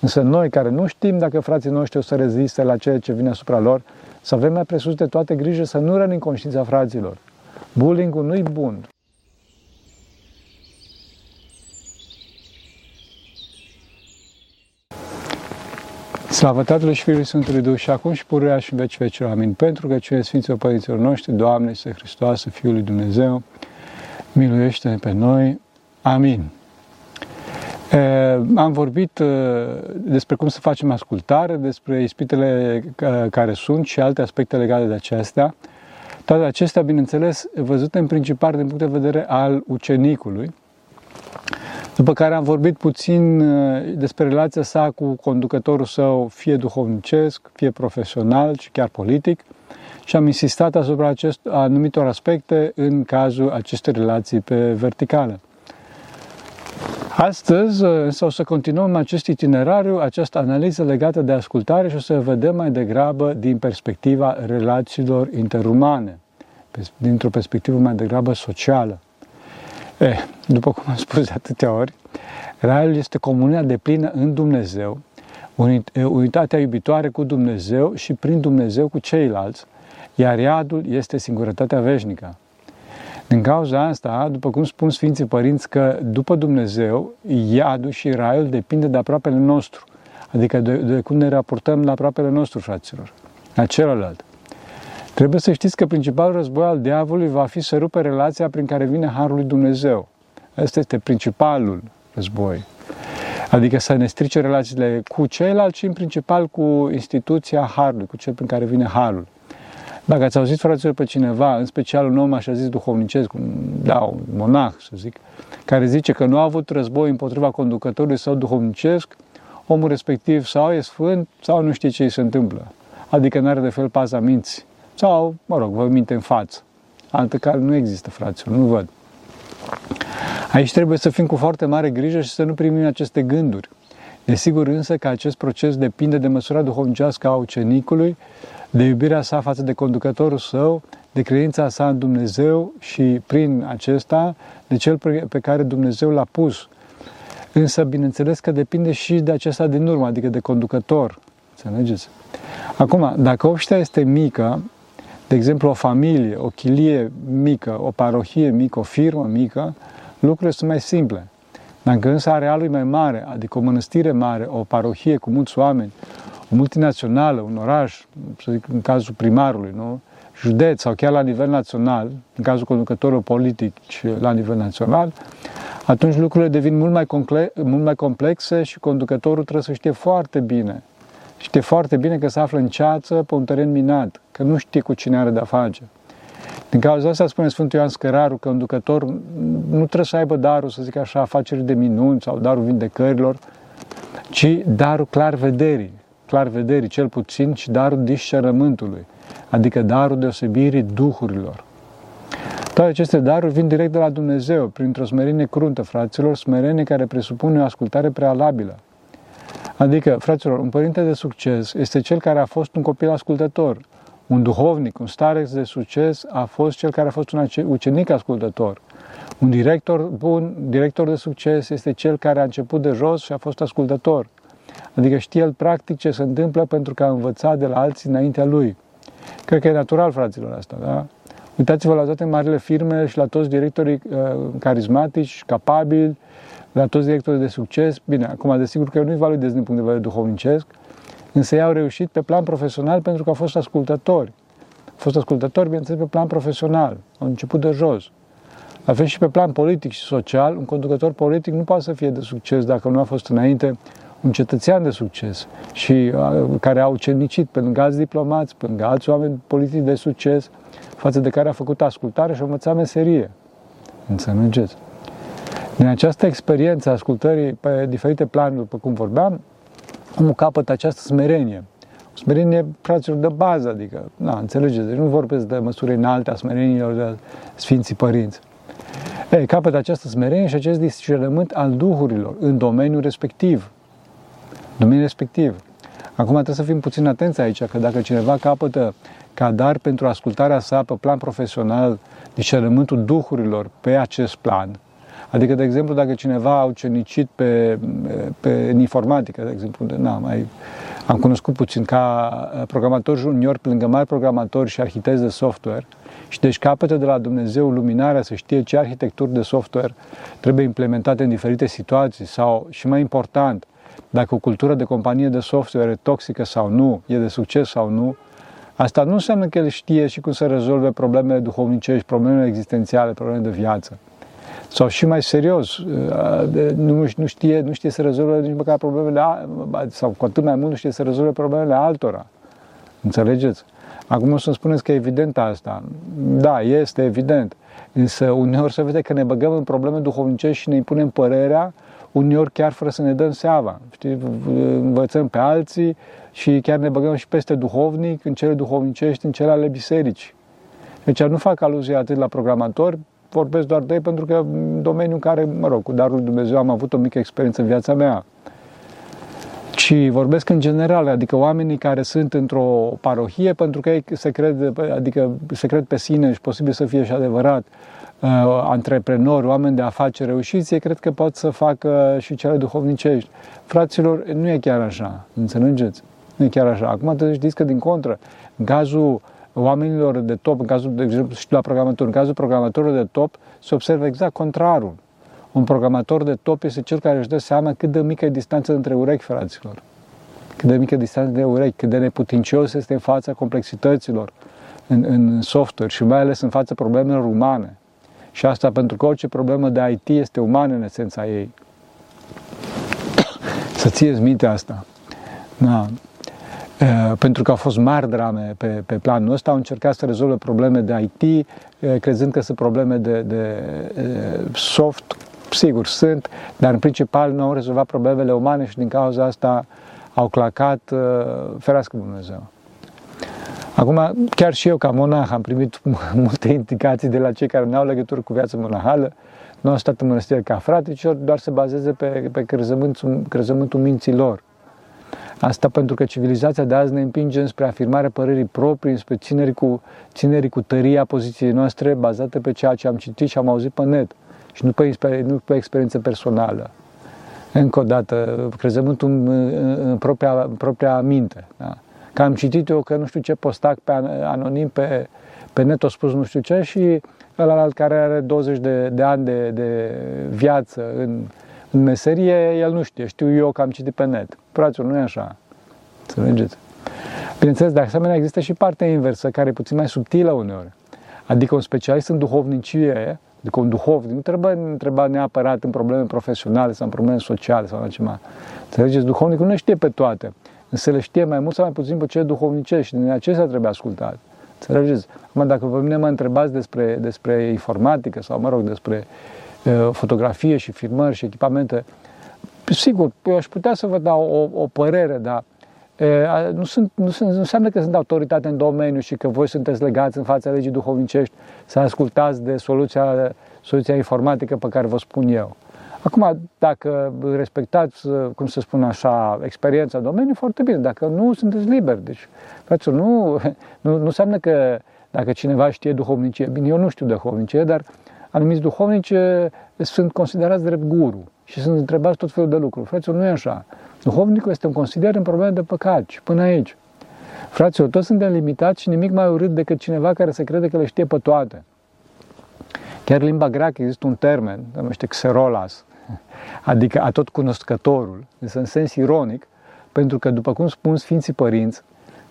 Însă noi care nu știm dacă frații noștri o să reziste la ceea ce vine asupra lor, să avem mai presus de toate grijă să nu rănim conștiința fraților. Bullying-ul nu-i bun. Slavă Tatălui și Fiului Sfântului Duh și acum și pururea și în veci vecilor. Amin. Pentru că cine Sfinților Părinților noștri, Doamne, să Hristoasă, Fiul lui Dumnezeu, miluiește-ne pe noi. Amin. E, am vorbit despre cum să facem ascultare, despre ispitele care sunt și alte aspecte legate de acestea. Toate acestea, bineînțeles, văzute în principal din punct de vedere al ucenicului, după care am vorbit puțin uh, despre relația sa cu conducătorul său, fie duhovnicesc, fie profesional și chiar politic, și am insistat asupra acest, anumitor aspecte în cazul acestei relații pe verticală. Astăzi uh, însă o să continuăm acest itinerariu, această analiză legată de ascultare și o să vedem mai degrabă din perspectiva relațiilor interumane, dintr-o perspectivă mai degrabă socială. Eh, după cum am spus de atâtea ori, Raiul este comunia de plină în Dumnezeu, unitatea iubitoare cu Dumnezeu și prin Dumnezeu cu ceilalți, iar iadul este singurătatea veșnică. Din cauza asta, după cum spun Sfinții Părinți, că după Dumnezeu, iadul și raiul depinde de aproapele nostru, adică de, de cum ne raportăm la aproapele nostru, fraților, la celălalt. Trebuie să știți că principalul război al diavolului va fi să rupe relația prin care vine Harul lui Dumnezeu. Asta este principalul război. Adică să ne strice relațiile cu ceilalți și în principal cu instituția Harului, cu cel prin care vine Harul. Dacă ați auzit, fraților, pe cineva, în special un om, așa zis, duhovnicesc, un, da, un monah, să zic, care zice că nu a avut război împotriva conducătorului sau duhovnicesc, omul respectiv sau e sfânt sau nu știe ce îi se întâmplă. Adică nu are de fel paza minții. Sau, mă rog, vă minte în față. Altă care nu există, fraților, nu văd. Aici trebuie să fim cu foarte mare grijă și să nu primim aceste gânduri. Desigur însă că acest proces depinde de măsura duhovnicească a ucenicului, de iubirea sa față de conducătorul său, de credința sa în Dumnezeu și prin acesta de cel pe care Dumnezeu l-a pus. Însă, bineînțeles că depinde și de acesta din urmă, adică de conducător. Înțelegeți? Acum, dacă obștea este mică, de exemplu, o familie, o chilie mică, o parohie mică, o firmă mică, lucrurile sunt mai simple. Dacă însă arealul e mai mare, adică o mănăstire mare, o parohie cu mulți oameni, o multinațională, un oraș, să zic în cazul primarului, nu? județ sau chiar la nivel național, în cazul conducătorilor politici la nivel național, atunci lucrurile devin mult mai, comple- mult mai complexe și conducătorul trebuie să știe foarte bine. Știe foarte bine că se află în ceață pe un teren minat, că nu știe cu cine are de-a face. Din cauza asta spune Sfântul Ioan Scăraru că un ducător nu trebuie să aibă darul, să zic așa, afaceri de minuni sau darul vindecărilor, ci darul clar vederii, clar vederii cel puțin și darul discernământului, adică darul deosebirii duhurilor. Toate aceste daruri vin direct de la Dumnezeu, printr-o smerenie cruntă, fraților, smerenie care presupune o ascultare prealabilă. Adică, fraților, un părinte de succes este cel care a fost un copil ascultător, un duhovnic, un starex de succes a fost cel care a fost un ucenic ascultător. Un director bun, director de succes este cel care a început de jos și a fost ascultător. Adică știe el practic ce se întâmplă pentru că a învățat de la alții înaintea lui. Cred că e natural, fraților, asta, da? Uitați-vă la toate marile firme și la toți directorii uh, carismatici, capabili, la toți directorii de succes. Bine, acum, desigur că eu nu-i validez din punct de vedere duhovnicesc, Însă ei au reușit pe plan profesional pentru că au fost ascultători. Au fost ascultători, bineînțeles, pe plan profesional. Au început de jos. La fel și pe plan politic și social, un conducător politic nu poate să fie de succes dacă nu a fost înainte un cetățean de succes și care a ucenicit pe lângă alți diplomați, pe lângă alți oameni politici de succes, față de care a făcut ascultare și a învățat meserie. Înțelegeți? Din această experiență a ascultării pe diferite planuri, după cum vorbeam, omul capătă această smerenie. O smerenie, fraților, de bază, adică, na, înțelegeți, deci nu vorbesc de măsuri înalte a smereniilor de Sfinții Părinți. Ei, capătă această smerenie și acest discernământ al duhurilor în domeniul respectiv. Domeniul respectiv. Acum trebuie să fim puțin atenți aici, că dacă cineva capătă ca dar pentru ascultarea sa pe plan profesional discernământul duhurilor pe acest plan, Adică, de exemplu, dacă cineva a ucenicit pe, pe în informatică, de exemplu, de, na, mai, am cunoscut puțin ca programator junior, pe lângă mari programatori și arhitecți de software, și deci capătă de la Dumnezeu luminarea să știe ce arhitecturi de software trebuie implementate în diferite situații sau, și mai important, dacă o cultură de companie de software e toxică sau nu, e de succes sau nu, asta nu înseamnă că el știe și cum să rezolve problemele duhovnicești, problemele existențiale, problemele de viață. Sau și mai serios, uh, nu, nu, știe, nu știe să rezolve nici măcar problemele, sau cu atât mai mult nu știe să rezolve problemele altora. Înțelegeți? Acum o să spuneți că e evident asta. Da, este evident. Însă uneori se vede că ne băgăm în probleme duhovnicești și ne impunem părerea, uneori chiar fără să ne dăm seama. Știi, învățăm pe alții și chiar ne băgăm și peste duhovnic, în cele duhovnicești, în cele ale bisericii. Deci nu fac aluzie atât la programatori, vorbesc doar de ei pentru că în domeniul în care, mă rog, cu darul Dumnezeu am avut o mică experiență în viața mea ci vorbesc în general, adică oamenii care sunt într-o parohie pentru că ei se cred, adică se cred pe sine și posibil să fie și adevărat uh, antreprenori, oameni de afaceri reușiți, ei cred că pot să facă și cele duhovnicești. Fraților, nu e chiar așa, înțelegeți? Nu e chiar așa. Acum trebuie știți că din contră, în cazul oamenilor de top, în cazul, de exemplu, și la programator, în cazul programatorilor de top, se observă exact contrarul. Un programator de top este cel care își dă seama cât de mică e distanța între urechi, fraților. Cât de mică distanța de urechi, cât de neputincios este în fața complexităților în, în software și mai ales în fața problemelor umane. Și asta pentru că orice problemă de IT este umană în esența ei. Să țineți minte asta. Da. Pentru că au fost mari drame pe, pe planul ăsta, au încercat să rezolve probleme de IT, crezând că sunt probleme de, de soft, sigur sunt, dar în principal nu au rezolvat problemele umane și din cauza asta au clacat, uh, ferească Dumnezeu. Acum, chiar și eu ca monah am primit multe indicații de la cei care nu au legătură cu viața monahală, nu au stat în mănăstire ca frate, ci doar se bazeze pe, pe crezământul, crezământul minții lor. Asta pentru că civilizația de azi ne împinge spre afirmarea părerii proprii, spre ținerii cu, ținerii cu tăria poziției noastre bazate pe ceea ce am citit și am auzit pe net și nu pe, nu pe experiență personală. Încă o dată, crezământul în, în, propria, în propria minte. Da? Că am citit eu că nu știu ce postac pe anonim pe, pe net, a spus nu știu ce și ăla care are 20 de, de ani de, de viață în, în meserie, el nu știe, știu eu că am citit pe net. Fraților, nu e așa. Înțelegeți? Bineînțeles, de asemenea, există și partea inversă, care e puțin mai subtilă uneori. Adică un specialist în duhovnicie Adică un duhovnic nu trebuie întreba neapărat în probleme profesionale sau în probleme sociale sau ceva. Înțelegeți? Duhovnicul nu știe pe toate, însă le știe mai mult sau mai puțin pe ce duhovnicești și din acestea trebuie ascultat. Înțelegeți? Acum, dacă vă mine mă întrebați despre, despre informatică sau, mă rog, despre uh, fotografie și filmări și echipamente, sigur, eu aș putea să vă dau o, o părere, dar nu, sunt, nu, sunt, nu înseamnă că sunt autoritate în domeniu și că voi sunteți legați în fața legii duhovnicești să ascultați de soluția, soluția informatică pe care vă spun eu. Acum, dacă respectați, cum să spun așa, experiența în domeniu, foarte bine. Dacă nu, sunteți liberi. Deci, frate, nu, nu, nu înseamnă că dacă cineva știe duhovnicie, bine, eu nu știu duhovnicie, dar anumiți duhovnici sunt considerați drept guru și sunt întrebați tot felul de lucruri. Fraților, nu e așa. Duhovnicul este un consilier în probleme de păcat și până aici. Fraților, toți suntem limitați și nimic mai urât decât cineva care se crede că le știe pe toate. Chiar limba greacă există un termen, numește xerolas, adică atot cunoscătorul, este în sens ironic, pentru că, după cum spun Sfinții Părinți,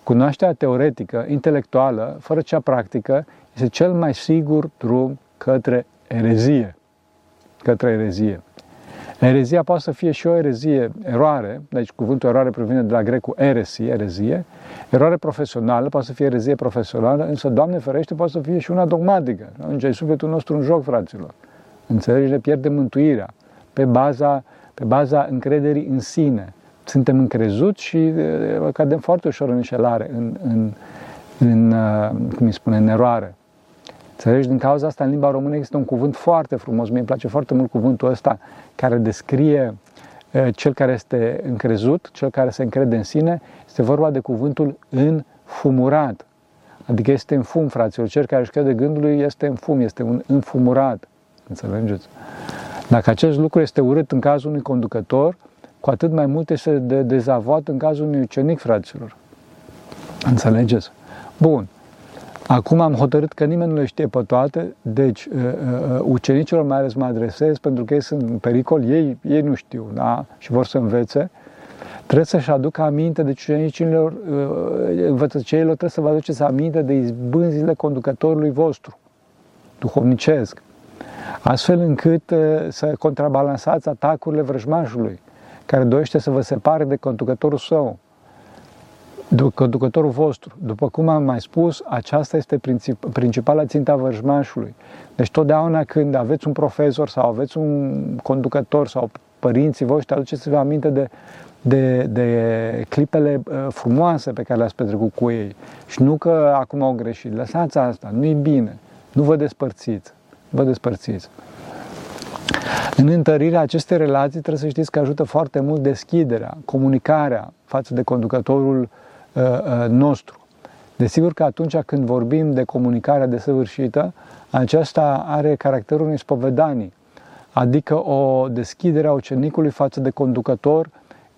cunoașterea teoretică, intelectuală, fără cea practică, este cel mai sigur drum către erezie. Către erezie. Erezia poate să fie și o erezie, eroare, deci cuvântul eroare provine de la grecul eresi, erezie, eroare profesională, poate să fie erezie profesională, însă, Doamne ferește, poate să fie și una dogmatică. Atunci ai sufletul nostru în joc, fraților. Înțelegi, ne pierde mântuirea pe baza, pe baza încrederii în sine. Suntem încrezuți și cadem foarte ușor în înșelare, în, în, în cum îi spune, în eroare. Înțelegi? Din cauza asta, în limba română există un cuvânt foarte frumos, mie îmi place foarte mult cuvântul ăsta, care descrie cel care este încrezut, cel care se încrede în sine, este vorba de cuvântul înfumurat. Adică este în fum, fraților. Cel care își crede gândului este în fum, este un înfumurat. Înțelegeți? Dacă acest lucru este urât în cazul unui conducător, cu atât mai mult este de dezavoat în cazul unui ucenic, fraților. Înțelegeți? Bun. Acum am hotărât că nimeni nu le știe pe toate, deci uh, uh, ucenicilor mai ales mă adresez pentru că ei sunt în pericol, ei, ei nu știu, da? Și vor să învețe. Trebuie să-și aducă aminte, deci ucenicilor, uh, învățăceilor trebuie să vă aduceți aminte de izbânzile conducătorului vostru, duhovnicesc, astfel încât să contrabalansați atacurile vrăjmașului, care dorește să vă separe de conducătorul său conducătorul vostru. După cum am mai spus, aceasta este princip, principala ținta vărjmașului. Deci totdeauna când aveți un profesor sau aveți un conducător sau părinții voștri, aduceți-vă aminte de, de, de clipele uh, frumoase pe care le-ați petrecut cu ei. Și nu că acum au greșit. Lăsați asta, nu e bine. Nu vă despărțiți. Vă despărțiți. În întărirea acestei relații trebuie să știți că ajută foarte mult deschiderea, comunicarea față de conducătorul Uh, uh, nostru. Desigur că atunci când vorbim de comunicarea desăvârșită, aceasta are caracterul unei spovedanii, adică o deschidere a ucenicului față de conducător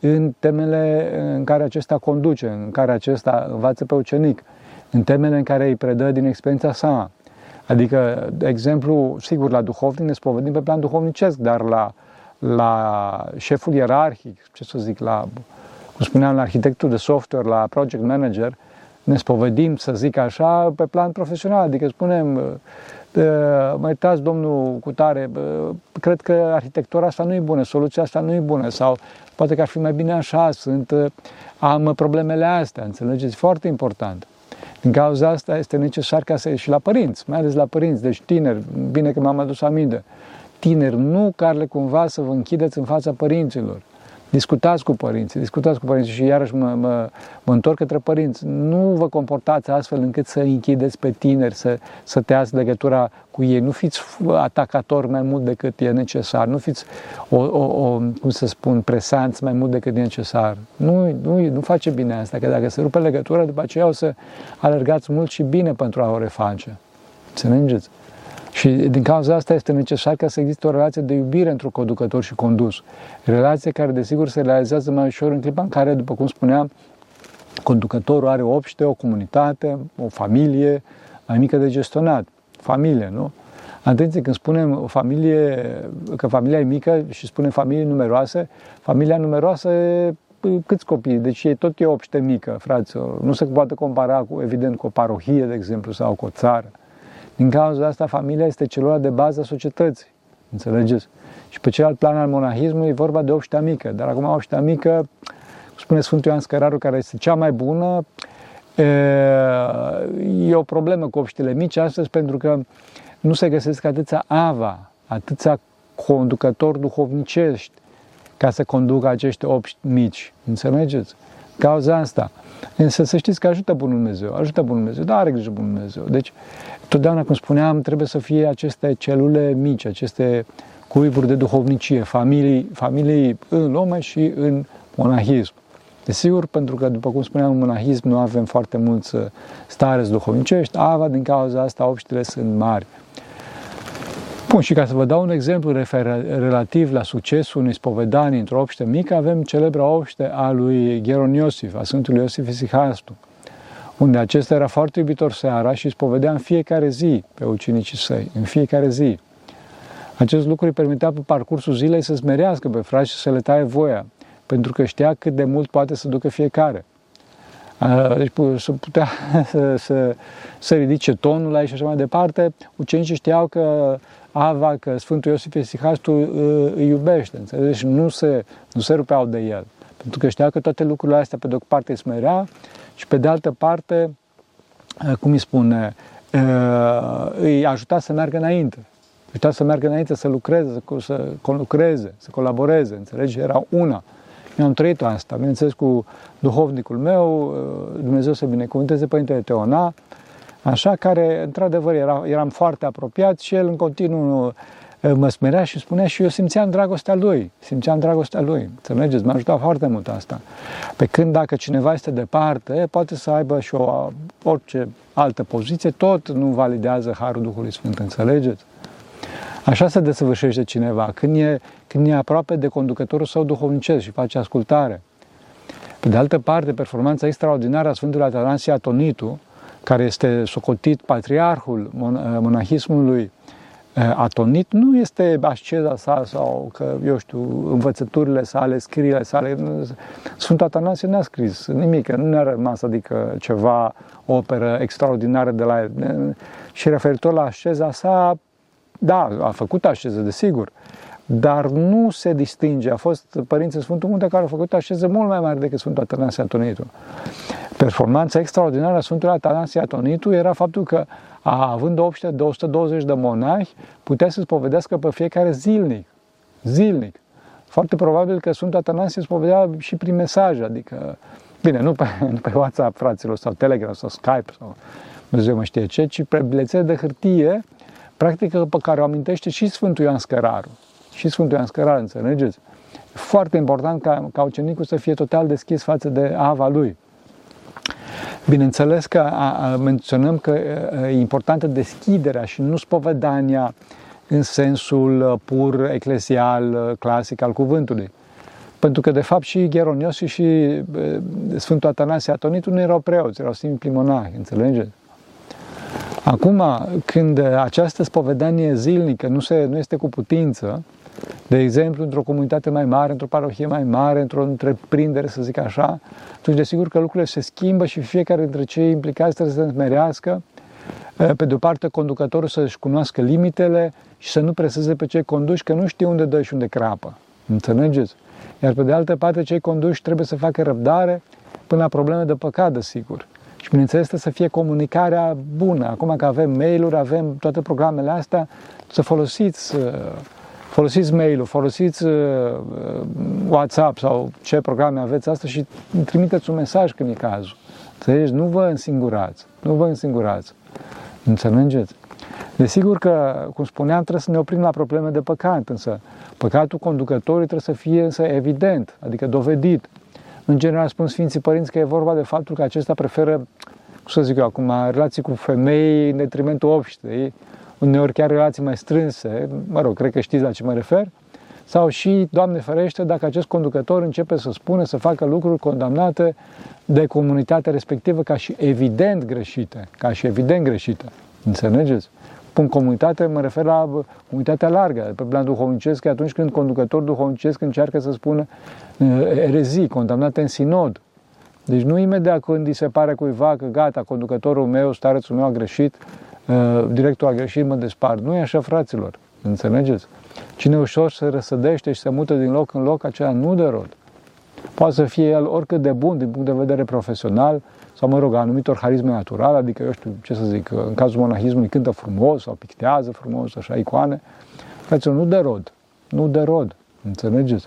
în temele în care acesta conduce, în care acesta învață pe ucenic, în temele în care îi predă din experiența sa. Adică, de exemplu, sigur, la duhovnic ne spovedim pe plan duhovnicesc, dar la, la șeful ierarhic, ce să zic, la cum spuneam, la arhitectul de software, la project manager, ne spovedim, să zic așa, pe plan profesional. Adică spunem, mă iertați, domnul Cutare, cred că arhitectura asta nu e bună, soluția asta nu e bună sau poate că ar fi mai bine așa, sunt, am problemele astea, înțelegeți? Foarte important. Din cauza asta este necesar ca să și la părinți, mai ales la părinți, deci tineri, bine că m-am adus aminte, tineri, nu care cumva să vă închideți în fața părinților. Discutați cu părinții, discutați cu părinții și iarăși mă, mă, mă întorc către părinți. Nu vă comportați astfel încât să închideți pe tineri, să, să tăiați legătura cu ei. Nu fiți atacatori mai mult decât e necesar. Nu fiți, o, o, o, cum să spun, presanți mai mult decât e necesar. Nu, nu, nu face bine asta, că dacă se rupe legătura, după aceea o să alergați mult și bine pentru a o reface. Înțelegeți? Și din cauza asta este necesar ca să existe o relație de iubire între conducător și condus. Relație care, desigur, se realizează mai ușor în clipa în care, după cum spuneam, conducătorul are o obște, o comunitate, o familie mai mică de gestionat. Familie, nu? Atenție, când spunem o familie, că familia e mică și spunem familie numeroase, familia numeroasă e câți copii? Deci e tot e o obște mică, fraților. Nu se poate compara, cu, evident, cu o parohie, de exemplu, sau cu o țară. Din cauza asta, familia este celula de bază a societății. Înțelegeți? Și pe celălalt plan al monahismului e vorba de obștea mică. Dar acum obștea mică, spune Sfântul Ioan Scăraru, care este cea mai bună, e o problemă cu obștile mici astăzi pentru că nu se găsesc atâția ava, atâția conducători duhovnicești ca să conducă acești obști mici. Înțelegeți? Cauza asta. Însă să știți că ajută Bunul Dumnezeu, ajută Bunul Dumnezeu, dar are grijă Bunul Dumnezeu. Deci, totdeauna, cum spuneam, trebuie să fie aceste celule mici, aceste cuiburi de duhovnicie, familii, familii în lume și în monahism. Desigur, pentru că, după cum spuneam, în monahism nu avem foarte mulți uh, stareți duhovnicești, ava, din cauza asta, obștile sunt mari. Bun, și ca să vă dau un exemplu refer, relativ la succesul unei spovedanii într-o obște mică, avem celebra obște a lui Gheron Iosif, a Sfântului Iosif Isihastu, unde acesta era foarte iubitor seara și spovedea în fiecare zi pe ucenicii săi, în fiecare zi. Acest lucru îi permitea pe parcursul zilei să smerească pe frați și să le taie voia, pentru că știa cât de mult poate să ducă fiecare. Deci să putea să, să, să ridice tonul aici și așa mai departe. Ucenicii știau că Ava, că Sfântul Iosif Esihastu îi iubește, înțelegi? Nu se, nu se rupeau de el. Pentru că știa că toate lucrurile astea, pe de o parte, îi smerea și pe de altă parte, cum îi spune, îi ajuta să meargă înainte. Ajuta să meargă înainte, să lucreze, să conlucreze, să colaboreze, înțelegi? Era una. Eu am trăit asta, bineînțeles, cu duhovnicul meu, Dumnezeu să binecuvânteze Părintele Teona, așa, care, într-adevăr, era, eram foarte apropiat și el în continuu mă smerea și spunea și eu simțeam dragostea lui, simțeam dragostea lui. Înțelegeți? M-a ajutat foarte mult asta. Pe când dacă cineva este departe, poate să aibă și o orice altă poziție, tot nu validează Harul Duhului Sfânt, înțelegeți? Așa se desăvârșește cineva, când e, când e aproape de conducătorul său duhovnicesc și face ascultare. Pe de altă parte, performanța extraordinară a Sfântului Atanasie Atonitu, care este socotit patriarhul monahismului eh, atonit, nu este asceza sa sau că, eu știu, învățăturile sale, scrierile sale. Sfântul Atanasie n-a scris nimic, nu ne-a rămas, adică ceva operă extraordinară de la el. Și referitor la asceza sa, da, a făcut așeză, desigur, dar nu se distinge. A fost părinții Sfântul Munte care au făcut așeză mult mai mare decât Sfântul Atanasie Atonitu. Performanța extraordinară a Sfântului Atanasie Atonitu era faptul că, având obște de 120 de monahi, putea să spovedească pe fiecare zilnic. Zilnic. Foarte probabil că Sfântul Atanasie spovedea și prin mesaj, adică, bine, nu pe, nu pe WhatsApp, fraților, sau Telegram, sau Skype, sau Dumnezeu mă știe ce, ci pe bilețele de hârtie, practică pe care o amintește și Sfântul Ioan Scăraru. Și Sfântul Ioan Scăraru, înțelegeți? Foarte important ca, ca ucenicul să fie total deschis față de ava lui. Bineînțeles că a, a, menționăm că e importantă deschiderea și nu spovedania în sensul pur eclesial, clasic al cuvântului. Pentru că, de fapt, și Gheroniosi și Sfântul Atanasie Atonitu nu erau preoți, erau simpli monahi, înțelegeți? Acum, când această spovedanie zilnică nu, se, nu este cu putință, de exemplu, într-o comunitate mai mare, într-o parohie mai mare, într-o întreprindere, să zic așa, atunci desigur că lucrurile se schimbă și fiecare dintre cei implicați trebuie să se smerească. Pe de o parte, conducătorul să-și cunoască limitele și să nu preseze pe cei conduși, că nu știu unde dă și unde crapă. Înțelegeți? Iar pe de altă parte, cei conduși trebuie să facă răbdare până la probleme de păcat, desigur. Și bineînțeles să fie comunicarea bună. Acum că avem mail-uri, avem toate programele astea, să folosiți, uh, folosiți mail-ul, folosiți uh, WhatsApp sau ce programe aveți asta și trimiteți un mesaj când e cazul. Înțelegeți? Nu vă însingurați. Nu vă însingurați. Înțelegeți? Desigur că, cum spuneam, trebuie să ne oprim la probleme de păcat, însă păcatul conducătorului trebuie să fie însă evident, adică dovedit. În general spun Sfinții Părinți că e vorba de faptul că acesta preferă, cum să zic eu acum, relații cu femei în detrimentul obștei, uneori chiar relații mai strânse, mă rog, cred că știți la ce mă refer, sau și, Doamne ferește, dacă acest conducător începe să spună, să facă lucruri condamnate de comunitatea respectivă ca și evident greșite, ca și evident greșite. Înțelegeți? Pun comunitate, mă refer la comunitatea largă. Pe plan duhovnicesc, atunci când conducător duhovnicesc încearcă să spună erezii, condamnate în sinod. Deci nu imediat când îi se pare cuiva că gata, conducătorul meu, starețul meu a greșit, directorul a greșit, mă despart. Nu e așa, fraților. Înțelegeți? Cine ușor se răsădește și se mută din loc în loc, acela nu de rod. Poate să fie el oricât de bun din punct de vedere profesional, sau mă rog, anumitor harisme naturale, adică, eu știu, ce să zic, în cazul monahismului cântă frumos sau pictează frumos, așa, icoane. Fraților, nu de rod, nu de rod, înțelegeți?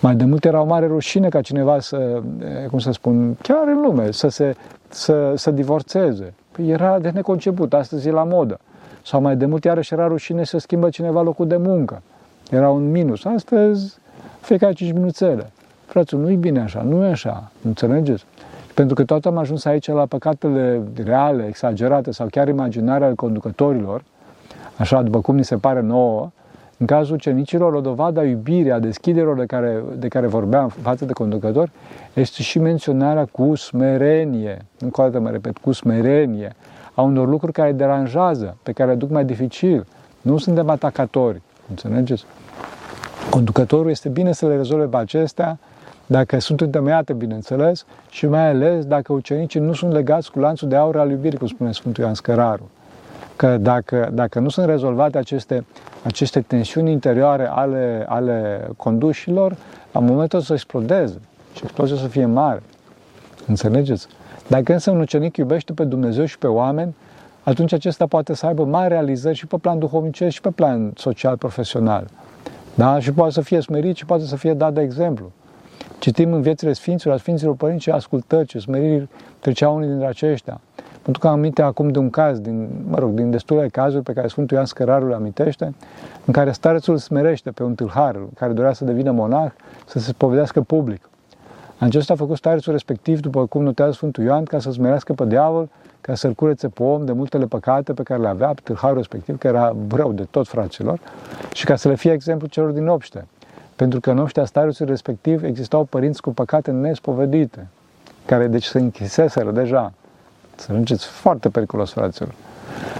Mai de mult era o mare rușine ca cineva să, cum să spun, chiar în lume, să se să, să divorțeze. Păi era de neconceput, astăzi e la modă. Sau mai de mult iarăși era rușine să schimbă cineva locul de muncă. Era un minus. Astăzi, fiecare cinci minuțele. Frațul, nu-i bine așa, nu e așa, înțelegeți? Pentru că tot am ajuns aici la păcatele reale, exagerate sau chiar imaginare ale conducătorilor, așa după cum ni se pare nouă, în cazul cenicilor, o dovadă a iubirii, a deschiderilor de care, de care vorbeam față de conducători, este și menționarea cu smerenie, încă o dată mă repet, cu smerenie, a unor lucruri care deranjează, pe care le duc mai dificil. Nu suntem atacatori, înțelegeți? Conducătorul este bine să le rezolve pe acestea, dacă sunt întemeiate, bineînțeles, și mai ales dacă ucenicii nu sunt legați cu lanțul de aur al iubirii, cum spune Sfântul Ioan Scăraru. Că dacă, dacă nu sunt rezolvate aceste, aceste tensiuni interioare ale, ale condușilor, la momentul o să explodeze și explozia să fie mare. Înțelegeți? Dacă însă un ucenic iubește pe Dumnezeu și pe oameni, atunci acesta poate să aibă mari realizări și pe plan duhovnicesc și pe plan social, profesional. Da? Și poate să fie smerit și poate să fie dat de exemplu. Citim în viețile Sfinților, a Sfinților Părinți ce ascultări, ce smeriri treceau unii dintre aceștia. Pentru că am aminte acum de un caz, din, mă rog, din destule cazuri pe care Sfântul Ioan Scărarul le amintește, în care starețul smerește pe un tâlhar care dorea să devină monah, să se spovedească public. Acesta a făcut starețul respectiv, după cum notează Sfântul Ioan, ca să smerească pe diavol, ca să-l curețe pe om de multele păcate pe care le avea, pe tâlharul respectiv, că era rău de tot fraților, și ca să le fie exemplu celor din obște. Pentru că în obștea starețului respectiv existau părinți cu păcate nespovedite, care deci se închiseseră deja. Să înceți foarte periculos, fraților.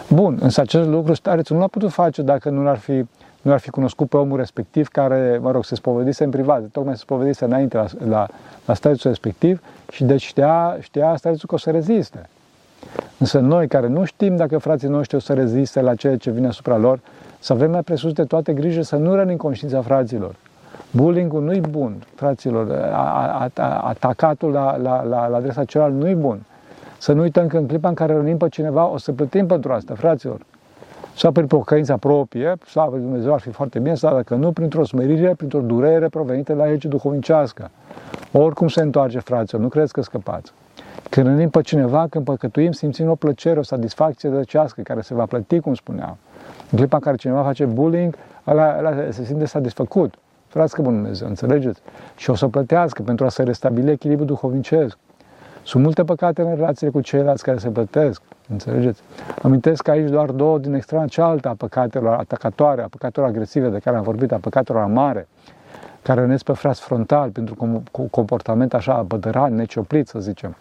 Bun, însă acest lucru starețul nu l-a putut face dacă nu ar fi nu ar fi cunoscut pe omul respectiv care, mă rog, se spovedise în privat, tocmai se spovedise înainte la, la, la starețul respectiv și deci știa, știa starețul că o să reziste. Însă noi care nu știm dacă frații noștri o să reziste la ceea ce vine asupra lor, să avem mai presus de toate grijă să nu rănim conștiința fraților. Bullying-ul nu-i bun, fraților. Atacatul la, la, la, la adresa celălalt nu-i bun. Să nu uităm că în clipa în care rănim pe cineva, o să plătim pentru asta, fraților. Sau prin pocăința proprie, slavă Dumnezeu ar fi foarte bine, sau dacă nu, printr-o smerire, printr-o durere provenită la legea duhovnicească. Oricum se întoarce, fraților, nu crezi că scăpați. Când rănim pe cineva, când păcătuim, simțim o plăcere, o satisfacție dăcească, care se va plăti, cum spuneam. În clipa în care cineva face bullying, ăla, ăla se simte satisfăcut. Frați că bun Dumnezeu, înțelegeți? Și o să plătească pentru a se restabili echilibru duhovnicesc. Sunt multe păcate în relațiile cu ceilalți care se plătesc, înțelegeți? Amintesc aici doar două din extrema cealaltă a păcatelor atacatoare, a păcatelor agresive de care am vorbit, a păcatelor amare, care rănesc pe frați frontal pentru comportament așa bădăran, necioplit, să zicem.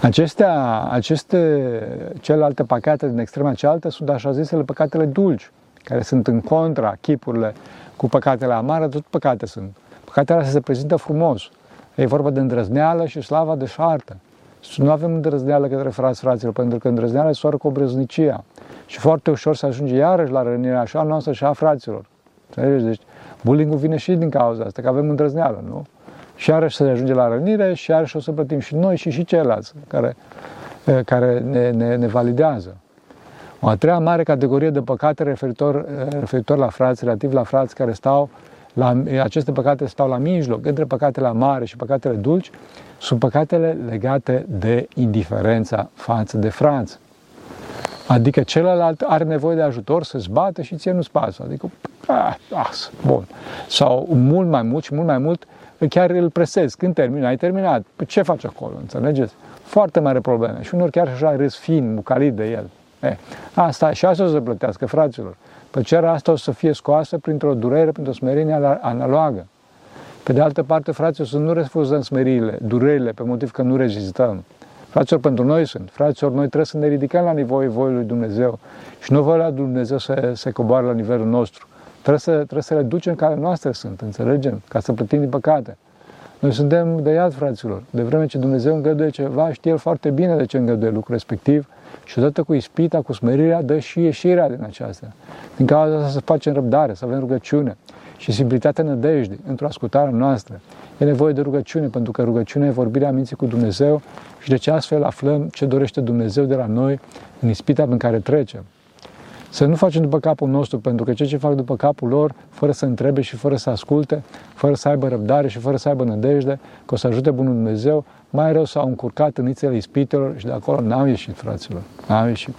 Acestea, aceste celelalte păcate din extrema cealaltă sunt așa zisele păcatele dulci, care sunt în contra chipurile cu păcatele amare, tot păcate sunt. Păcatele se prezintă frumos. E vorba de îndrăzneală și slava de șartă. Și nu avem îndrăzneală către frați, fraților, pentru că îndrăzneala soară cu obrăznicia. Și foarte ușor se ajunge iarăși la rănirea așa noastră și a fraților. Înțelegeți? Deci bullying vine și din cauza asta, că avem îndrăzneală, nu? Și iarăși se ajunge la rănire și iarăși o să plătim și noi și și ceilalți care, care ne, ne, ne validează. O a treia mare categorie de păcate referitor, referitor la frați, relativ la frați care stau la, aceste păcate stau la mijloc, între păcatele mari și păcatele dulci, sunt păcatele legate de indiferența față de frați. Adică celălalt are nevoie de ajutor să-ți bată și ție nu-ți pasă. Adică, ah, as, bun. Sau mult mai mult și mult mai mult, chiar îl presezi. Când termini, ai terminat. Păi ce faci acolo, înțelegeți? Foarte mare probleme. Și unor chiar așa râs fin, bucalit de el. Eh, asta și asta o să plătească, fraților. Plăcerea asta o să fie scoasă printr-o durere, printr-o smerenie analogă. Pe de altă parte, fraților, să nu refuzăm smeririle, durerile, pe motiv că nu rezistăm. Fraților, pentru noi sunt. Fraților, noi trebuie să ne ridicăm la nivelul voii lui Dumnezeu și nu voia lui Dumnezeu să se coboare la nivelul nostru. Trebuie să, trebuie să le ducem care noastre sunt, înțelegem? Ca să plătim din păcate. Noi suntem de iad, fraților. De vreme ce Dumnezeu îngăduie ceva, știe El foarte bine de ce îngăduie lucrul respectiv și odată cu ispita, cu smerirea, dă și ieșirea din aceasta. Din cauza asta să facem răbdare, să avem rugăciune și simplitatea nădejde într-o ascultare noastră. E nevoie de rugăciune, pentru că rugăciunea e vorbirea minții cu Dumnezeu și de ce astfel aflăm ce dorește Dumnezeu de la noi în ispita în care trecem. Să nu facem după capul nostru, pentru că ceea ce fac după capul lor, fără să întrebe și fără să asculte, fără să aibă răbdare și fără să aibă nădejde, că o să ajute Bunul Dumnezeu, mai rău s-au încurcat în ițele ispitelor și de acolo n-au ieșit, fraților. N-au ieșit.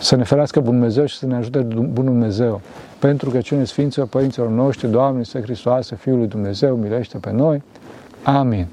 Să ne ferească Bunul Dumnezeu și să ne ajute Bunul Dumnezeu. Pentru că cine Sfinților Părinților noștri, Doamne, Să Hristoase, Fiul lui Dumnezeu, milește pe noi. Amin.